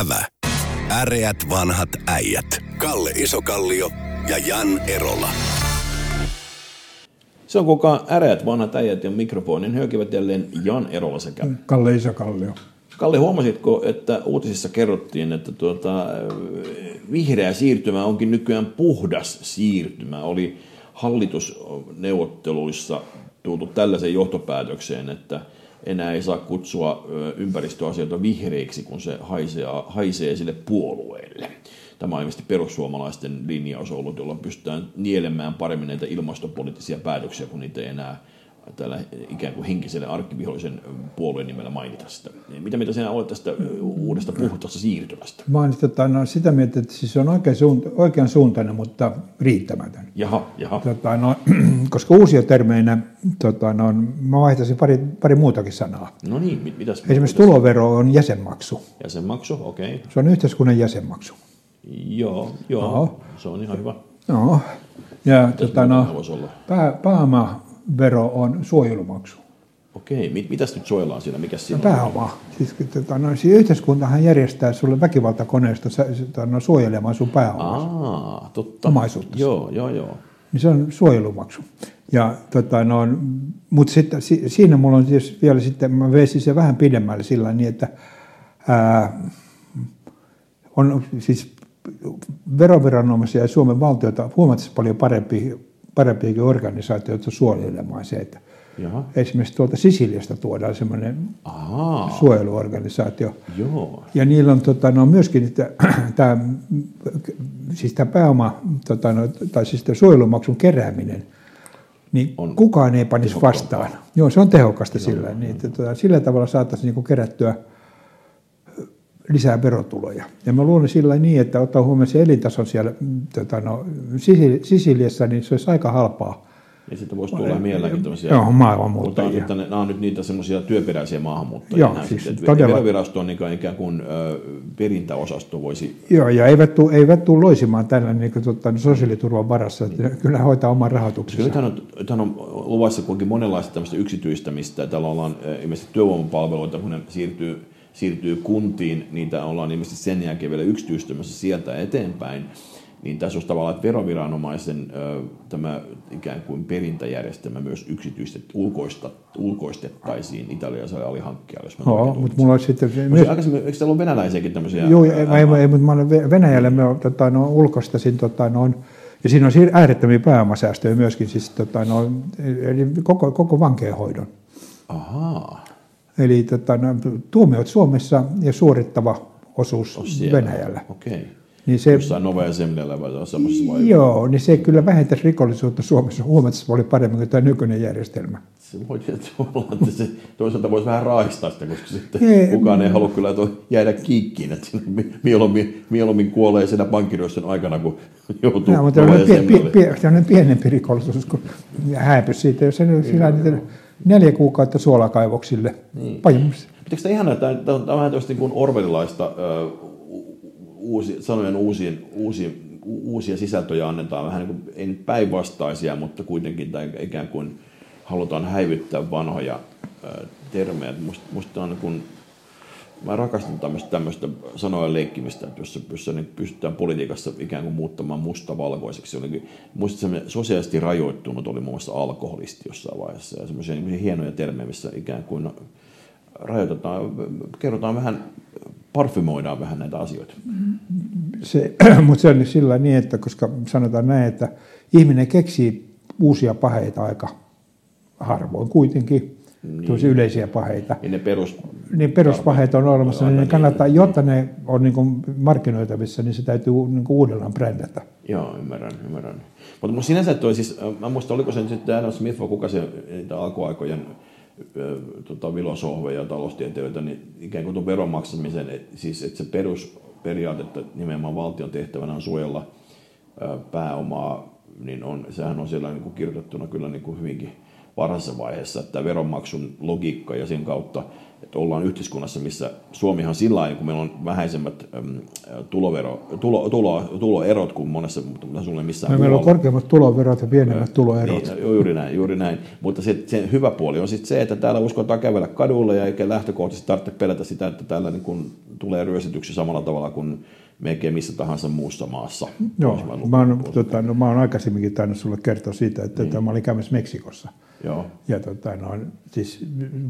Ävä. Äreät vanhat äijät. Kalle Isokallio ja Jan Erola. Se on kukaan äreät vanhat äijät ja mikrofonin höykivät jälleen Jan Erola sekä Kalle Isokallio. Kalle, huomasitko, että uutisissa kerrottiin, että tuota, vihreä siirtymä onkin nykyään puhdas siirtymä? Oli hallitusneuvotteluissa tultu tällaiseen johtopäätökseen, että enää ei saa kutsua ympäristöasioita vihreiksi, kun se haisee, haisee sille puolueelle. Tämä on ilmeisesti perussuomalaisten linjaus ollut, jolla pystytään nielemään paremmin näitä ilmastopoliittisia päätöksiä, kun niitä ei enää tällä ikään kuin henkiselle arkkivihollisen puolueen nimellä mainita sitä. Mitä mitä sinä olet tästä uudesta puhtaasta siirtymästä? Mä olen tota, no, sitä mieltä, että siis se on oikean, suunta, oikean suuntainen, mutta riittämätön. Jaha, jaha. Tota, no, koska uusia termeinä, tota, no, mä vaihtaisin pari, pari muutakin sanaa. No niin, mit, mitäs? Esimerkiksi tulovero on jäsenmaksu. Jäsenmaksu, okei. Okay. Se on yhteiskunnan jäsenmaksu. Joo, joo, Joo. se on ihan hyvä. No. Ja Mitäs tota, no, voisi olla? Pääomavero on suojelumaksu. Okei, mit, mitäs nyt suojellaan siinä? Mikä siinä on? Pääoma. Siis, tota, no, siis yhteiskuntahan järjestää sulle väkivaltakoneesta tota, no, suojelemaan sun pääomaa. Aa, totta. Omaisuutta. Joo, joo, joo. Niin se on suojelumaksu. Ja, tota, no, mutta sitten si, siinä mulla on tietysti vielä sitten, mä veisin se vähän pidemmälle sillä niin, että ää, on siis veroviranomaisia ja Suomen valtiota huomattavasti paljon parempi, parempiakin organisaatioita suojelemaan se, että Jaha. esimerkiksi tuolta Sisiliasta tuodaan semmoinen Aa, suojeluorganisaatio. joo. Ja niillä on tota, no, myöskin että, tämä, siis tämä pääoma, tota, no, tai siis tämä suojelumaksun kerääminen, niin On kukaan ei panisi tehokkaampaa. vastaan. Joo, se on tehokasta sillä. Niin, että, tota, sillä tavalla saataisiin niin kerättyä lisää verotuloja. Ja mä luulen sillä niin, että ottaa huomioon se elintaso siellä mm, tota, no, Sisi- Sisiliassa, niin se olisi aika halpaa. Ja sitten voisi tulla mielenkiintoisia. Joo, Puhutaan, maailmanmuuttajia. että ne, nämä on nyt niitä semmoisia työperäisiä maahanmuuttajia. Joo, siis sitten, että todella. Verovirasto on ikään ikään kuin ö, perintäosasto voisi... Joo, ja eivät tule, eivät tule loisimaan tällä niin kuin, tota, no, sosiaaliturvan varassa. Että kyllä he hoitaa oman rahoituksensa. Nythän on, nythän on luvassa kuitenkin monenlaista tämmöistä yksityistämistä. Täällä ollaan ilmeisesti työvoimapalveluita, kun ne siirtyy, siirtyy kuntiin, niitä ollaan ilmeisesti sen jälkeen vielä yksityistämässä sieltä eteenpäin. Niin tässä olisi tavallaan, että veroviranomaisen tämä ikään kuin perintäjärjestelmä myös yksityistet, ulkoista, ulkoistettaisiin italialaiselle alihankkijalle. jos oikein mutta mulla olisi sitten Myös... Aikaisemmin, eikö täällä ollut venäläisiäkin tämmöisiä? Joo, ei, ei, ei, mutta mä olen Ve- Venäjällä me on, tota, no, ulkoistasin, tota, no, ja siinä on äärettömiä pääomasäästöjä myöskin, siis tota, no, eli koko, koko vankeenhoidon. Ahaa. Eli tota, no, tuomiot Suomessa ja suorittava osuus On siellä. Venäjällä. Okei. Niin se, Jossain Novea Semlellä vai semmoisessa vai? joo, niin se kyllä vähentäisi rikollisuutta Suomessa huomattavasti paljon paremmin kuin tämä nykyinen järjestelmä. Se voi olla, että se toisaalta voisi vähän raaistaa sitä, koska sitten Ei, kukaan ei halua kyllä jäädä kiikkiin, että mieluummin, mieluummin kuolee siinä pankkiryöstön aikana, kun joutuu Joo, mutta tämmöinen, pie, pie, pienempi rikollisuus, kun häipy siitä, jos se sillä niitä neljä kuukautta suolakaivoksille. Niin. Pitäisikö sitä ihan, että tämä on, vähän tämmöistä niin u- uusi, sanojen uusiin, uusiin, u- uusia sisältöjä annetaan vähän niin kuin, ei nyt päinvastaisia, mutta kuitenkin tai ikään kuin halutaan häivyttää vanhoja termejä. Musta, musta on niin kuin, mä rakastan tämmöistä, tämmöistä sanojen leikkimistä, että jossa, jossa niin pystytään politiikassa ikään kuin muuttamaan musta valkoiseksi. Muista semmoinen sosiaalisesti rajoittunut oli muun muassa alkoholisti jossain vaiheessa ja semmoisia niin hienoja termejä, missä ikään kuin rajoitetaan, kerrotaan vähän, parfymoidaan vähän näitä asioita. Se, mutta se on nyt sillä niin, että koska sanotaan näin, että ihminen keksii uusia paheita aika harvoin kuitenkin, niin. yleisiä paheita. Ja ne perus... Niin peruspaheet on olemassa, niin ne Aivan kannattaa, jotta ne on niin kuin markkinoitavissa, niin se täytyy niin kuin uudellaan brändätä. Joo, ymmärrän, ymmärrän. Mutta sinänsä toi siis, mä muistan, oliko se nyt sitten Adam Smith vai kuka se niitä alkuaikojen tota, filosoofeja ja taloustieteilijöitä, niin ikään kuin tuon veron maksamisen, et, siis että se perusperiaate, että nimenomaan valtion tehtävänä on suojella ö, pääomaa, niin on, sehän on siellä niin kuin kirjoitettuna kyllä niin kuin hyvinkin varhaisessa vaiheessa, että veronmaksun logiikka ja sen kautta että ollaan yhteiskunnassa, missä Suomihan sillä lailla, kun meillä on vähäisemmät tulovero, tulo, tulo, tuloerot kuin monessa, mutta sulle missään no, Meillä on korkeammat tuloverot ja pienemmät tuloerot. Niin, juuri näin, juuri näin. Mutta se, se hyvä puoli on sitten se, että täällä uskotaan kävellä kadulle ja eikä lähtökohtaisesti tarvitse pelätä sitä, että täällä niin kun tulee ryöstetyksi samalla tavalla kuin melkein missä tahansa muussa maassa. Joo, mä oon, tota, no, mä oon aikaisemminkin tainnut sulle kertoa siitä, että niin. mä olin käymässä Meksikossa. Joo. Ja tota, no, siis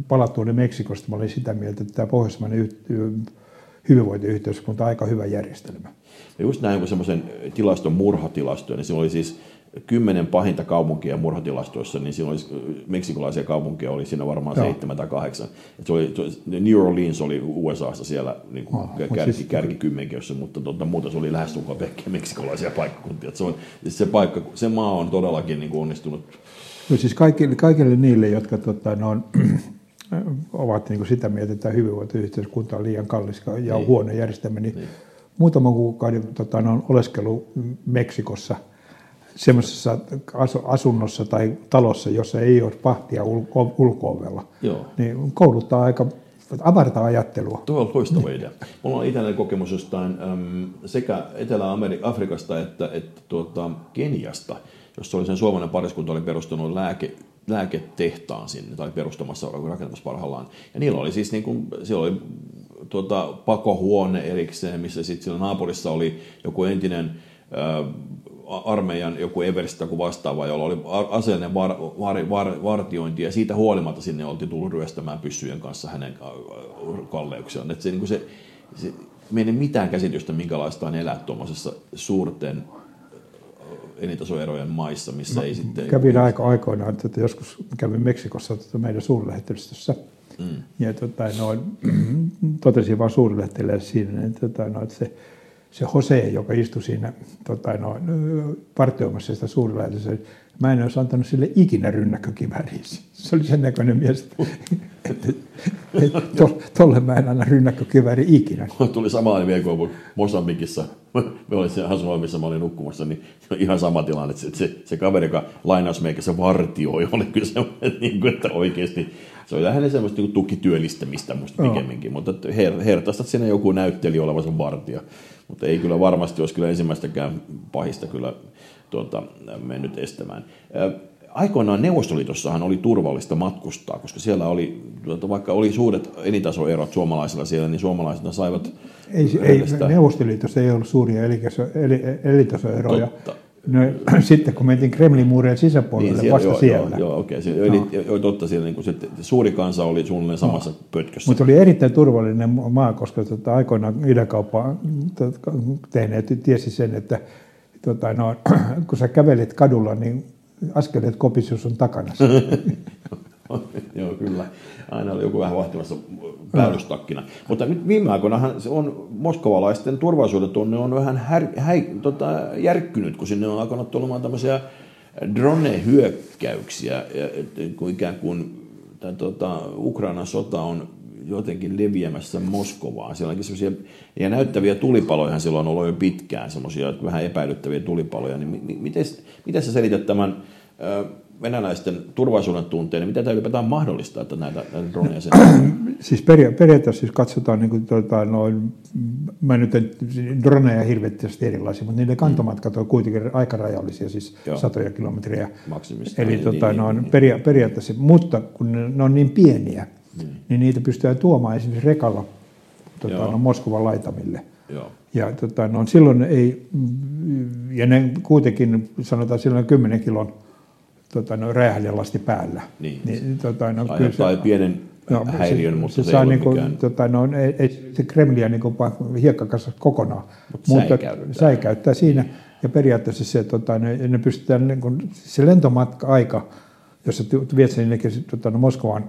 palattuani Meksikosta mä olin sitä mieltä, että tämä pohjoismainen hyvinvointiyhteiskunta on aika hyvä järjestelmä. Ja just näin, kun semmoisen tilaston murhatilastoja, niin se oli siis kymmenen pahinta kaupunkia murhatilastoissa, niin silloin meksikolaisia kaupunkeja oli siinä varmaan Joo. seitsemän tai kahdeksan. Et se oli, New Orleans oli USAssa siellä niin kuin oh, kärki, siis, kärkikymmenkiössä, mutta tuota, muuta se oli lähestulkoon pelkkiä meksikolaisia paikkakuntia. Et se, on, siis se, paikka, se maa on todellakin niin kuin onnistunut. No siis kaikille, kaikille niille, jotka tota, no, on, ovat niin kuin sitä mieltä, että hyvinvointiyhteiskunta on liian kallis ja niin. huono järjestelmä, niin, niin. muutaman kuukauden tota, no, oleskelu Meksikossa – semmoisessa asunnossa tai talossa, jossa ei ole pahtia ulko- ulko-ovella, Joo. niin kouluttaa aika avartaa ajattelua. Tuo on loistava idea. Mulla on itselleen kokemus jostain äm, sekä Etelä-Afrikasta että, että tuota, Keniasta, jossa oli sen suomalainen pariskunta oli perustunut lääke, lääketehtaan sinne, tai perustamassa, rakentamassa parhaillaan. Ja niillä oli siis, niin kuin, siellä oli tuota, pakohuone erikseen, missä sitten siellä naapurissa oli joku entinen äh, armeijan joku Everst tai vastaava, jolla oli aseellinen var, var, var, vartiointi, ja siitä huolimatta sinne oltiin tullut ryöstämään pyssyjen kanssa hänen kalleuksiaan. Että se, niin se, se, ei mitään käsitystä, minkälaista on elää tuommoisessa suurten elintasoerojen maissa, missä no, ei sitten... Kävin aika aikoinaan, että joskus kävin Meksikossa että meidän suurlähetystössä, mm. ja tota, noin, totesin vaan suurlähettiläille siinä, että, tota, no, että se se Jose, joka istui siinä tota, no, partioimassa sitä suurlähetystä, mä en olisi antanut sille ikinä rynnäkkökivääriä. Se oli sen näköinen mies, että tolle mä en anna rynnäkkökivääri ikinä. Tuli sama vielä kuin Mosambikissa. Me olin siellä asumaan, missä mä olin nukkumassa, niin ihan sama tilanne. Että se, se, se kaveri, joka lainausmeikässä vartioi, oli kyllä semmoinen, niin kuin, että oikeasti se on lähinnä semmoista niin tukityöllistämistä musta pikemminkin, mutta her, hertaistat siinä joku näytteli olevansa vartija. Mutta ei kyllä varmasti olisi kyllä ensimmäistäkään pahista kyllä tuota, mennyt estämään. Aikoinaan Neuvostoliitossahan oli turvallista matkustaa, koska siellä oli, tuota, vaikka oli suuret elintasoerot suomalaisilla siellä, niin suomalaiset saivat... Ei, ei Neuvostoliitossa ei ollut suuria elintasoeroja. Totta. No, sitten kun mentiin Kremlin muurien sisäpuolelle niin, siellä, vasta joo, siellä. Joo, joo okei. Okay. Eli, no. joo, totta, siellä niin kuin, se, suuri kansa oli suunnilleen samassa no. pötkössä. Mutta oli erittäin turvallinen maa, koska tota, aikoinaan idäkauppaa tota, tehneet tiesi sen, että tota, no, kun sä kävelet kadulla, niin askeleet kopisuus on takana. joo, kyllä aina oli joku vähän vahtimassa päällystakkina. Mm. Mutta nyt viime aikoina se on moskovalaisten turvallisuuden tunne on vähän här, häi, tota, järkkynyt, kun sinne on alkanut tulemaan tämmöisiä drone-hyökkäyksiä, kun ikään kuin tai, tota, Ukrainan sota on jotenkin leviämässä Moskovaan. Siellä onkin semmoisia, ja näyttäviä tulipaloja silloin on ollut jo pitkään, semmoisia vähän epäilyttäviä tulipaloja. Niin miten, miten sä selität tämän venäläisten turvallisuuden tunteen, niin mitä tämä ylipäätään mahdollista, että näitä, näitä droneja sen... siis peria- periaatteessa, jos katsotaan, niin kuin, tuota, noin, mä nyt en, droneja hirveästi erilaisia, mutta niiden kantomatkat on kuitenkin aika rajallisia, siis Joo. satoja kilometriä. Maksimista. Eli niin, tuota, niin, no, niin, peria- periaatteessa, mutta kun ne, ne on niin pieniä, niin. niin niitä pystytään tuomaan esimerkiksi rekalla tuota, no, Moskovan laitamille. Joo. Ja tota, no, silloin ei, ja ne kuitenkin sanotaan silloin 10 kilon tota, no, räjähdelasti päällä. Niin, niin tota, no, kyllä se, pienen no, häiriön, se, mutta se, se saa niin kuin, tota, no, ei, ei se Kremliä niin kuin hiekkakassa kokonaan, mutta, mutta säikäyttää. säikäyttää siinä. Niin. Ja periaatteessa se, tota, ne, ne pystytään, niin kuin, se lentomatka-aika, jos sä viet sen tota, no, Moskovan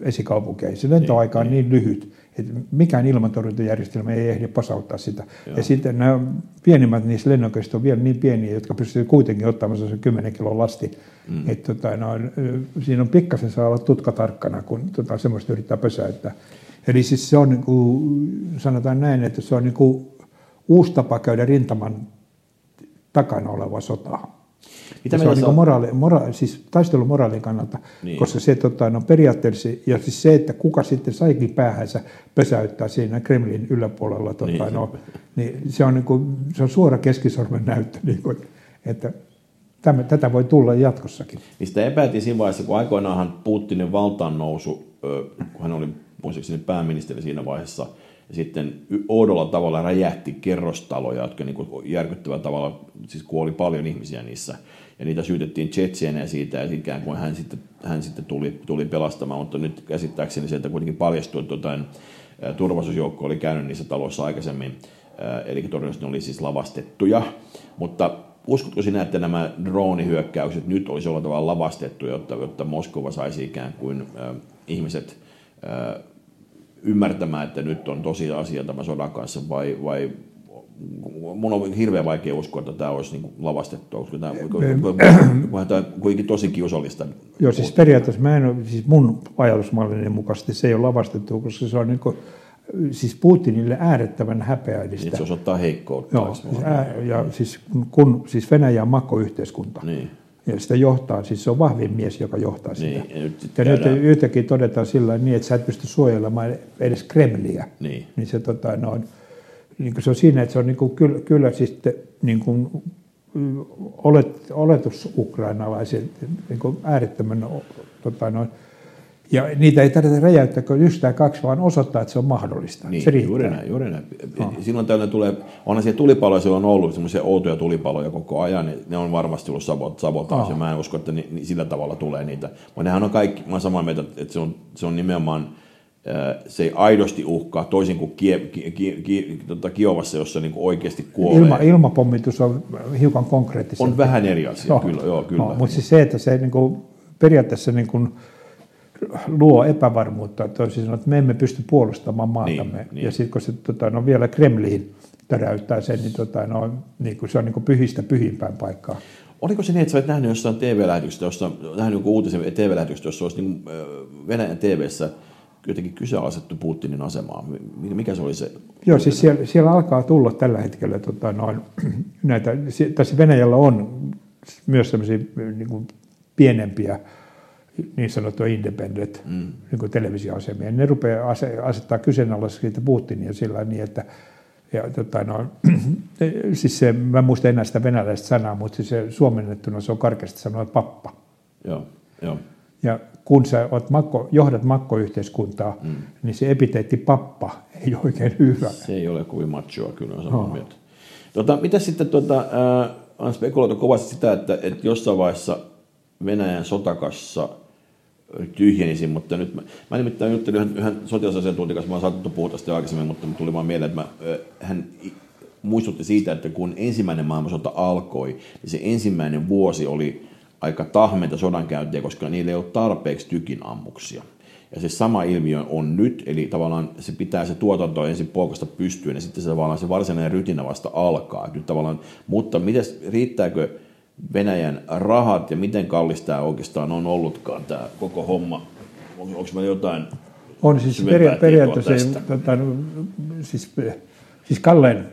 esikaupunkeihin, se lentoaika niin, on niin, niin lyhyt, että mikään ilmatorjuntajärjestelmä ei ehdi pasauttaa sitä. Joo. Ja sitten nämä pienimmät niissä lennokeista on vielä niin pieniä, jotka pystyvät kuitenkin ottamaan se 10 kilon lasti. Mm. Että tota, no, siinä on pikkasen saa olla tutka tarkkana, kun tota, semmoista yrittää pösäyttää. Eli siis se on, niin kuin, sanotaan näin, että se on niin kuin uusi tapa käydä rintaman takana oleva sota. Mitä se on niin moraali, mora, siis taistelu moraalin kannalta, niin. koska se tota, no, periaatteessa, ja siis se, että kuka sitten saikin päähänsä pesäyttää siinä Kremlin yläpuolella, tota, niin. No, niin se, on, niin kuin, se on suora keskisormen näyttö, niin kuin, että tämä, tätä voi tulla jatkossakin. Niin sitä epäiltiin siinä vaiheessa, kun aikoinaanhan Putinin valtaan nousu, kun hän oli muistaakseni pääministeri siinä vaiheessa, ja sitten oudolla tavalla räjähti kerrostaloja, jotka niin järkyttävällä tavalla, siis kuoli paljon ihmisiä niissä, ja niitä syytettiin Tsetseenä siitä, ja ikään kuin hän sitten, hän sitten tuli, tuli pelastamaan, mutta nyt käsittääkseni sieltä kuitenkin paljastui, että jotain turvallisuusjoukko oli käynyt niissä taloissa aikaisemmin, eli todennäköisesti ne oli siis lavastettuja, mutta uskotko sinä, että nämä droonihyökkäykset nyt olisi jollain tavalla lavastettu, jotta, jotta Moskova saisi ikään kuin äh, ihmiset äh, ymmärtämään, että nyt on tosi asia tämä sodan kanssa, vai, vai mun on hirveän vaikea uskoa, että tämä olisi niin lavastettu, koska tämä, on kuitenkin tosi kiusallista. Joo, siis periaatteessa mä en ole, siis mun ajatusmallinen mukaisesti se ei ole lavastettu, koska se on niin kuin, siis Putinille äärettömän häpeällistä. Niin, se osoittaa heikkoutta. Joo, siis ää, ja siis, kun, siis Venäjä on makkoyhteiskunta. Niin. Ja sitä johtaa, siis se on vahvin mies, joka johtaa sitä. Niin, ja nyt, ja nyt yhtäkkiä todetaan sillä niin, että sä et pysty suojelemaan edes Kremliä. Niin. niin se, tota, no, niin se on siinä, että se on niin kuin, kyllä, kyllä siis te, niin kuin, olet, oletus ukrainalaisen niin kuin äärettömän tota, no, ja niitä ei tarvitse räjäyttää kuin yksi tai kaksi, vaan osoittaa, että se on mahdollista. Niin, se riittää. juuri näin, juuri näin. No. Silloin tällöin tulee, onhan siellä tulipaloja silloin ollut, semmoisia outoja tulipaloja koko ajan, niin ne on varmasti ollut sabot, sabotaasi, no. mä en usko, että ni, ni, sillä tavalla tulee niitä. Mutta nehän on kaikki, mä olen samaa mieltä, että se on, se on nimenomaan, se ei aidosti uhkaa, toisin kuin kie, kie, kie, kie, tota Kiovassa, jossa niin oikeasti kuolee. Ilma, ilmapommitus on hiukan konkreettisesti. On vähän eri asia, no. kyllä. Joo, kyllä. No, mutta siis se, että se niin kuin, periaatteessa niin kuin, luo epävarmuutta, että toisin sanoen, että me emme pysty puolustamaan maatamme. Niin, niin. Ja sitten kun se tota, no, vielä Kremliin täräyttää sen, niin, tota, no, niin kuin se on niin kuin pyhistä pyhimpään paikkaa. Oliko se niin, että sä olet nähnyt jossain TV-lähetyksestä, jossa, nähnyt joku uutisen TV-lähetyksestä, jossa olisi niin, Venäjän TV-ssä jotenkin kyseenalaistettu Putinin asemaa? Mikä se oli se? Joo, siis siellä, siellä alkaa tulla tällä hetkellä tota, noin, näitä, tässä Venäjällä on myös sellaisia niin kuin pienempiä niin sanottua independent mm. niin televisioasemia. Ne rupeaa asettaa kyseenalaisesti Putinia sillä niin, että ja, tota, no, siis se, mä en muista enää sitä venäläistä sanaa, mutta siis se suomennettuna se on karkeasti sanoa pappa. Joo, joo. Ja kun sä oot makko, johdat makkoyhteiskuntaa, mm. niin se epiteetti pappa ei ole oikein hyvä. Se ei ole kovin machoa, kyllä on samaa no. mieltä. Tota, mitä sitten, tuota, äh, on spekuloitu kovasti sitä, että, että jossain vaiheessa Venäjän sotakassa – tyhjenisin, mutta nyt mä, mä nimittäin juttelin yhden, yhden sotilasasiantuntijan kanssa, mä oon saatettu puhua tästä aikaisemmin, mutta tuli vaan mieleen, että mä, hän muistutti siitä, että kun ensimmäinen maailmansota alkoi, niin se ensimmäinen vuosi oli aika tahmenta sodankäyntiä, koska niillä ei ole tarpeeksi tykinammuksia. Ja se sama ilmiö on nyt, eli tavallaan se pitää se tuotanto ensin polkasta pystyyn ja sitten se, tavallaan se varsinainen rytinä vasta alkaa. Nyt tavallaan, mutta mites, riittääkö Venäjän rahat ja miten kallista tämä oikeastaan on ollutkaan tämä koko homma? Onko meillä jotain On siis peria- periaatteessa, tota, no, siis, siis kalleen,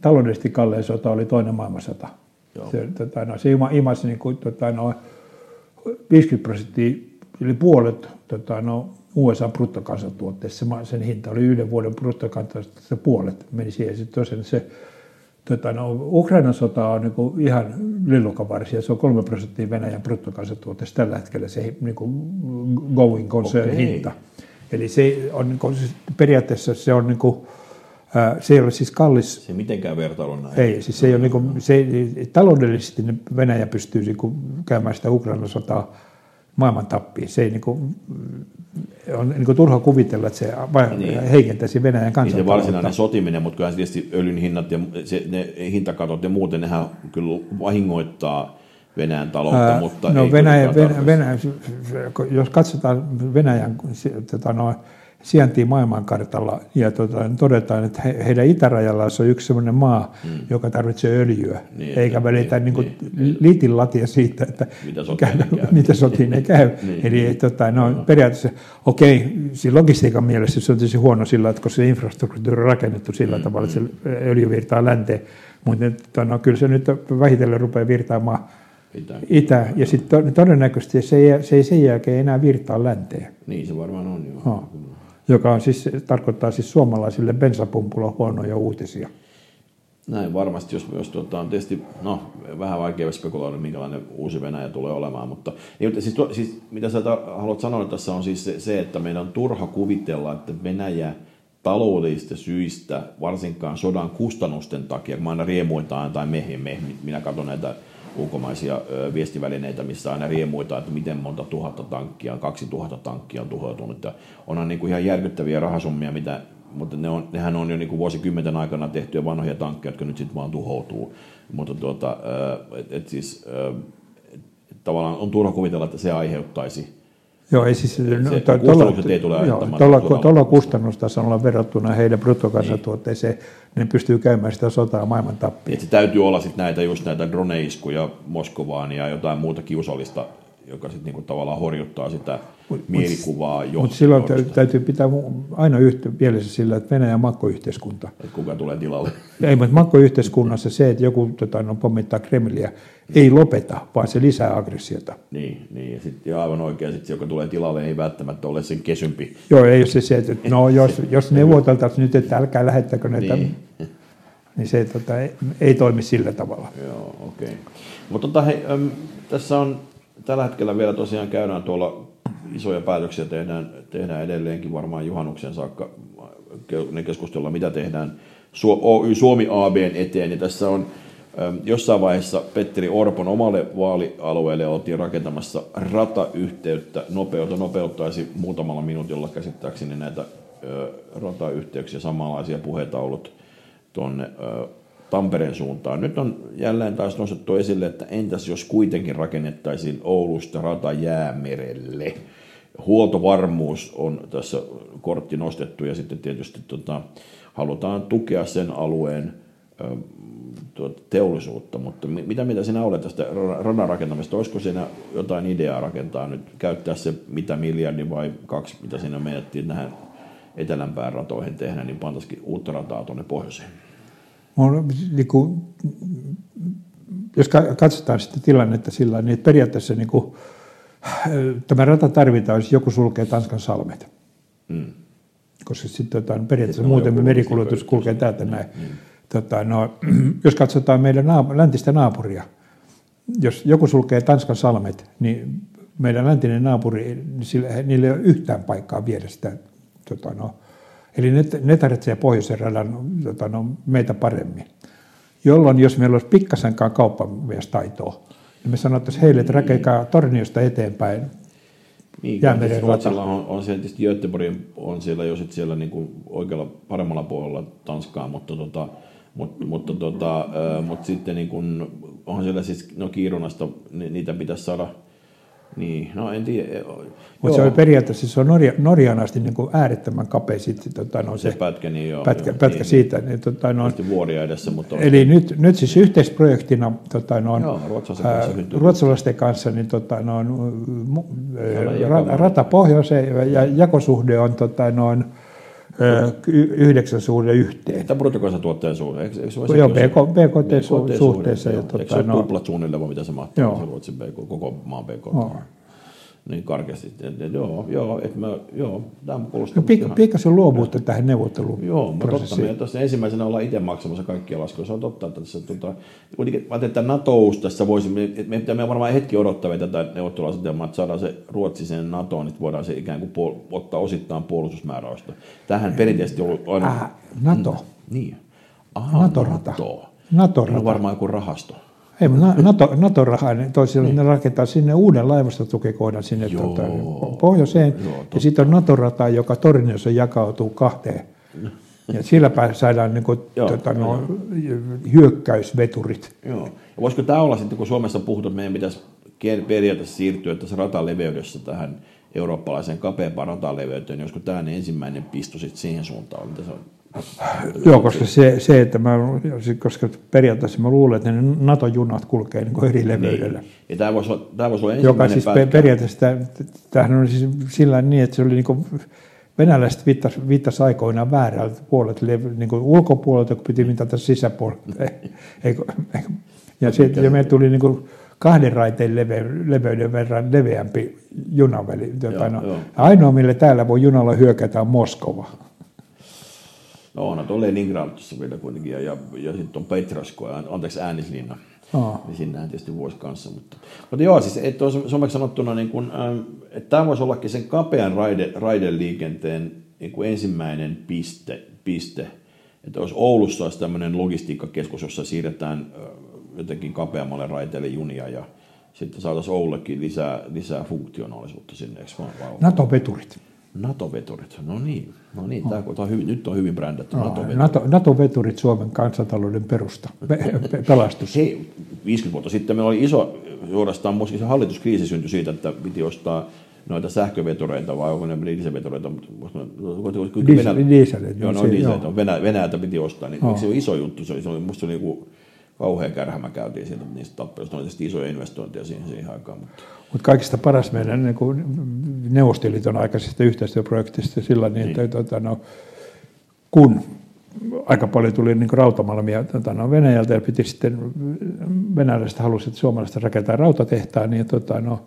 taloudellisesti kalleen sota oli toinen maailmansota. Joo. Se, tota, no, se imasi niin kuin, tota, no, 50 prosenttia, eli puolet tota, no, USA bruttokansantuotteessa, sen hinta oli yhden vuoden bruttokansantuotteessa puolet meni siihen. Sitten tosiaan se Tota, no, Ukrainan sota on niin ihan lillukavarsia. Se on kolme prosenttia Venäjän bruttokansantuotteesta tällä hetkellä se niin kuin going concern okay. hinta. Eli se on niin kuin, periaatteessa se on niin kuin, se ei ole siis kallis. Se mitenkään vertailu näin. Ei, siis se ei ole niin kuin, se, taloudellisesti Venäjä pystyy niin kuin, käymään sitä Ukrainan sotaa maailman tappiin. Se ei niin kuin, on niin kuin turha kuvitella, että se niin. heikentäisi Venäjän kansantaloutta. Niin se varsinainen sotiminen, mutta kyllä tietysti öljyn hinnat ja se, ne hintakatot ja muuten, nehän kyllä vahingoittaa Venäjän taloutta, Ää, mutta no Venäjä, Venäjä, Venäjä, jos katsotaan Venäjän tota, no, sijaintia maailmankartalla ja tota, todetaan, että he, heidän itärajalla on yksi sellainen maa, mm. joka tarvitsee öljyä, niin, eikä välitä niin, niin, niin, liitin latia siitä, että mitä sotiin käy. Mitä sotiin ne käy. niin, Eli niin, tota, no, no. periaatteessa, okei, okay, logistiikan mielessä se on tietysti huono sillä, että kun se infrastruktuuri on rakennettu sillä mm, tavalla, että se mm. öljy virtaa länteen, mutta tota, no, kyllä se nyt vähitellen rupeaa virtaamaan Itä. itä ja sitten todennäköisesti se ei, se ei sen jälkeen enää virtaa länteen. Niin se varmaan on joo. No, joka on siis, tarkoittaa siis suomalaisille bensapumpulla huonoja uutisia. Näin varmasti, jos, jos tuota, on tietysti, no vähän vaikea spekuloida, minkälainen uusi Venäjä tulee olemaan, mutta niin, siis, siis, mitä sä haluat sanoa tässä on siis se, se, että meidän on turha kuvitella, että Venäjä taloudellisista syistä, varsinkaan sodan kustannusten takia, kun aina riemuitaan tai me, me, minä katson näitä ulkomaisia viestivälineitä, missä aina riemuitaan, että miten monta tuhatta tankkia, kaksi tuhatta tankkia on tuhoutunut. Ja onhan niin kuin ihan järkyttäviä rahasummia, mitä mutta ne on, nehän on jo niin kuin vuosikymmenten aikana tehtyjä vanhoja tankkeja, jotka nyt sitten vaan tuhoutuu. Mutta tuota, et, et siis, et, tavallaan on turha kuvitella, että se aiheuttaisi Joo, ei siis, se, no, se, to, kustannukset ei tule aiheuttamaan. Tuolla, tuolla kustannustasolla verrattuna heidän bruttokansantuotteeseen, niin. ne pystyy käymään sitä sotaa maailman tappiin. Et se täytyy olla sitten näitä, just näitä droneiskuja Moskovaan ja jotain muuta kiusallista joka sitten niinku tavallaan horjuttaa sitä mut, mielikuvaa Mutta mut silloin täytyy pitää aina yhtä mielessä sillä, että Venäjä on makkoyhteiskunta. Että kuka tulee tilalle. Ei, mutta makkoyhteiskunnassa se, että joku tota, no, pommittaa Kremliä, ei lopeta, vaan se lisää aggressiota. Niin, niin ja sitten aivan oikein, sit se, joka tulee tilalle, ei välttämättä ole sen kesympi. Joo, ei se se, että no jos, jos neuvoteltaisiin nyt, että älkää lähettäkö näitä, niin, niin se tota, ei, ei toimi sillä tavalla. Joo, okei. Okay. Mutta tota, hei, äm, tässä on tällä hetkellä vielä tosiaan käydään tuolla isoja päätöksiä tehdään, tehdään edelleenkin varmaan juhannuksen saakka ne keskustella, mitä tehdään Oy Suomi ABn eteen. Ja tässä on jossain vaiheessa Petteri Orpon omalle vaalialueelle oltiin rakentamassa ratayhteyttä. Nopeutta nopeuttaisi muutamalla minuutilla käsittääkseni näitä ratayhteyksiä, samanlaisia puhetaulut tuonne Tampereen suuntaan. Nyt on jälleen taas nostettu esille, että entäs jos kuitenkin rakennettaisiin Oulusta rata jäämerelle. Huoltovarmuus on tässä kortti nostettu ja sitten tietysti tota, halutaan tukea sen alueen ö, tuota, teollisuutta, mutta mitä mitä sinä olet tästä radan rakentamista? Olisiko siinä jotain ideaa rakentaa nyt, käyttää se mitä miljardi vai kaksi, mitä siinä menettiin tähän etelänpään ratoihin tehdä, niin pantaisikin uutta rataa tuonne pohjoiseen? On, niin kuin, jos katsotaan sitä tilannetta sillä niin periaatteessa niin kuin, tämä rata tarvitaan, jos joku sulkee Tanskan salmet. Mm. Koska sitten tota, periaatteessa sitten muuten merikuljetus kulkee täältä näin. Mm. Tota, no, jos katsotaan meidän naap- läntistä naapuria, jos joku sulkee Tanskan salmet, niin meidän läntinen naapuri, niin niillä ei ole yhtään paikkaa viedä sitä tota, no, Eli ne, ne tarvitsee pohjoisen radan tota, no, meitä paremmin. Jolloin jos meillä olisi pikkasenkaan kauppamiestaitoa, niin me sanottaisiin heille, että rakenkaa Torniosta eteenpäin. Niin, siis Ruotsilla on, on se tietysti Göteborgin on siellä jo sit siellä niin kuin oikealla paremmalla puolella Tanskaa, mutta, tota, mutta, mutta, tota, mutta sitten niin kuin, onhan siellä siis no Kiirunasta, niitä pitäisi saada niin, no en tiedä. Mutta se on periaatteessa se on Norja, Norjan asti niin kuin äärettömän kapea sitten, tota, no, se, se pätkä, niin joo, pätkä, joo, pätkä niin, siitä. Niin, tota, no, vuoria edessä. Mutta eli on... nyt, nyt siis yhteisprojektina tota, no, joo, ruotsalaisten, kanssa, ruotsalaisten kanssa niin, tota, no, ra, rata pohjoiseen ja jakosuhde on tota, noin, yhdeksän suhde yhteen. Tämä bruttokansantuotteen suhde, eikö, eikö se ole Joo, BK, BKT-suhteessa. Eikö tota, se ole tuplat suunnilleen, mitä se mahtaa, se Ruotsin BK, koko maan BKT? No niin karkeasti. että joo, joo, että mä, joo, tämä kuulostaa. No, pik- pikkasen luovuutta tähän neuvotteluun. Joo, mutta totta, me tuossa ensimmäisenä ollaan itse maksamassa kaikkia laskuja. Se on totta, että tässä, tota, kuitenkin, mä että natous tässä voisi, että me pitää me varmaan hetki odottaa tätä neuvotteluasetelmaa, että saadaan se Ruotsi sen NATOon, niin voidaan se ikään kuin puol- ottaa osittain puolustusmääräystä. Tähän perinteisesti ollut aina... Äh, NATO. Mm, niin. Aha, NATO-rata. NATO. NATO-rata. on varmaan joku rahasto. Ei, NATO, NATO-rahaa, niin toisilla niin. ne rakentaa sinne uuden laivastotukikohdan sinne tuota, pohjoiseen. Joo, ja sitten on NATO-rata, joka Torniossa jakautuu kahteen. Ja sillä saadaan niin kuin, joo, tota, no, hyökkäysveturit. Joo. Ja voisiko tämä olla sitten, kun Suomessa puhutaan, että meidän pitäisi periaatteessa siirtyä tässä rataleveydessä tähän eurooppalaiseen kapeampaan rataleveyteen, niin olisiko tämä ensimmäinen pisto sitten siihen suuntaan, mitä se on Joo, koska se, se että mä, koska periaatteessa mä luulen, että ne NATO-junat kulkee niin eri leveydellä. Niin. Ja tämä voisi, tämä voisi olla ensimmäinen Joka siis pätkä. periaatteessa, tämähän oli siis sillä niin, että se oli niin kuin, venäläiset viittas, viittas aikoinaan väärältä puolelta, niin kuin ulkopuolelta, kun piti mitata sisäpuolelta. ja, se, ja me tuli niin kuin kahden raiteen leve, leveyden verran leveämpi junaväli. Tota, Joo, no, joo. ainoa, millä täällä voi junalla hyökätä, on Moskova. No onhan tuo Leningrad tuossa vielä kuitenkin, ja, ja, ja sitten on Petrasko, anteeksi Äänislinna. Aa. Niin sinnehän tietysti vuosi kanssa. Mutta, mutta joo, siis että on suomeksi sanottuna, niin kun, ähm, että tämä voisi ollakin sen kapean raide, raideliikenteen niin kuin ensimmäinen piste, piste. Että jos Oulussa olisi tämmöinen logistiikkakeskus, jossa siirretään äh, jotenkin kapeammalle raiteelle junia ja sitten saataisiin Oullekin lisää, lisää funktionaalisuutta sinne, eikö vaan? Vai- NATO-veturit. NATO-veturit, no niin, no niin tämä, tämä on hyvin, nyt on hyvin brändätty Aa, NATO-veturit. NATO, NATO-veturit Suomen kansantalouden perusta, Pe- pe- pelastus. Hei, 50 vuotta sitten meillä oli iso, suorastaan iso hallituskriisi syntyi siitä, että piti ostaa noita sähkövetureita vai onko ne dieselvetureita? Diesel- Venä- dieselit, Joo, no no se- dieselit, joo. Venäjältä piti ostaa, niin Joo. se on iso juttu, se oli, se oli musta se oli niinku kauhean kärhämä käytiin sieltä niistä tappeluista, ne oli isoja investointeja siihen, siihen aikaan, mutta Mutta kaikista paras meidän niin kuin Neuvostoliiton aikaisesta yhteistyöprojektista sillä niin, että tota, no, kun aika paljon tuli niin rautamalmia tota, no, Venäjältä ja piti sitten venäläiset halusivat, että suomalaiset rakentaa rautatehtaan, niin tota, no,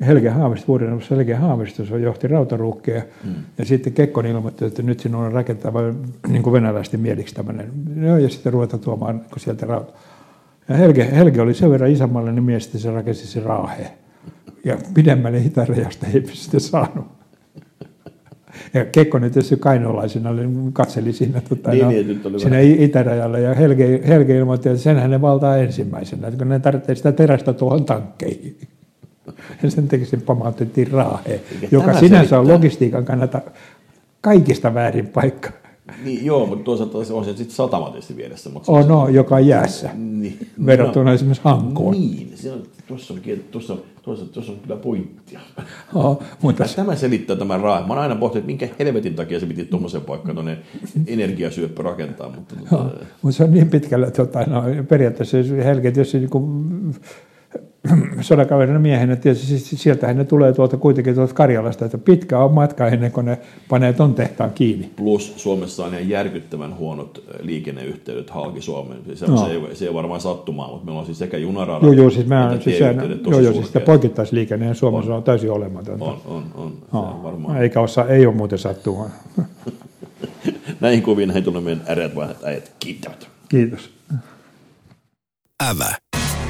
Helge Haavisto, vuodeneuvosto Helge Haavisto, se johti rautaruukkeja. Mm. Ja sitten Kekkonen ilmoitti, että nyt sinun on rakentaa niin kuin venäläisten mieliksi tämmöinen. Joo, ja sitten ruveta tuomaan kuin sieltä rauta. Ja Helge, Helge oli sen verran isänmaallinen mies, että se rakensi se raahe. Ja pidemmälle itärajasta ei sitten saanut. Ja Kekkonen tietysti kainolaisena katseli siinä, tota, Niin, no, niin, siinä itärajalla. Ja Helge, Helge ilmoitti, että senhän ne valtaa ensimmäisenä, että kun ne tarvitsee sitä terästä tuohon tankkeihin. Ja sen takia sen pamautettiin Raahe, joka sinänsä on selittää. logistiikan kannalta kaikista väärin paikka. niin, joo, mutta toisaalta on se sitten satama tietysti vieressä. Mutta On, no, joka on jäässä, niin, verrattuna esimerkiksi Hankoon. Niin, se on, tuossa on, tuossa, tuossa, tuossa on kyllä pointtia. Oh, mutta Tämä selittää tämän raahe. Mä oon aina pohtinut, että minkä helvetin takia se piti tuommoisen paikkaan tuonne energiasyöppö rakentaa. Mutta, tota, mutta se on niin pitkällä, tota, no, periaatteessa jos Helge tietysti niin kuin, sodakaverina miehenä, tietysti siis sieltähän ne tulee tuolta kuitenkin tuolta Karjalasta, että pitkä on matka ennen kuin ne panee ton tehtaan kiinni. plus Suomessa on ihan järkyttävän huonot äh, liikenneyhteydet halki Suomeen. Se, No. se, ei, se ei varmaan sattumaa, mutta meillä on siis sekä junaradat Joo, joo, siis, mä, että siis, sehän, joo, joo, siis poikittaisliikenne ja Suomessa on, täysin olematonta. On, on, on. Se on varmaan. Eikä osaa, ei ole muuten sattumaa. Näihin kuviin näihin tulee meidän äreät vanhat äijät kiittävät. Kiitos. Ävä.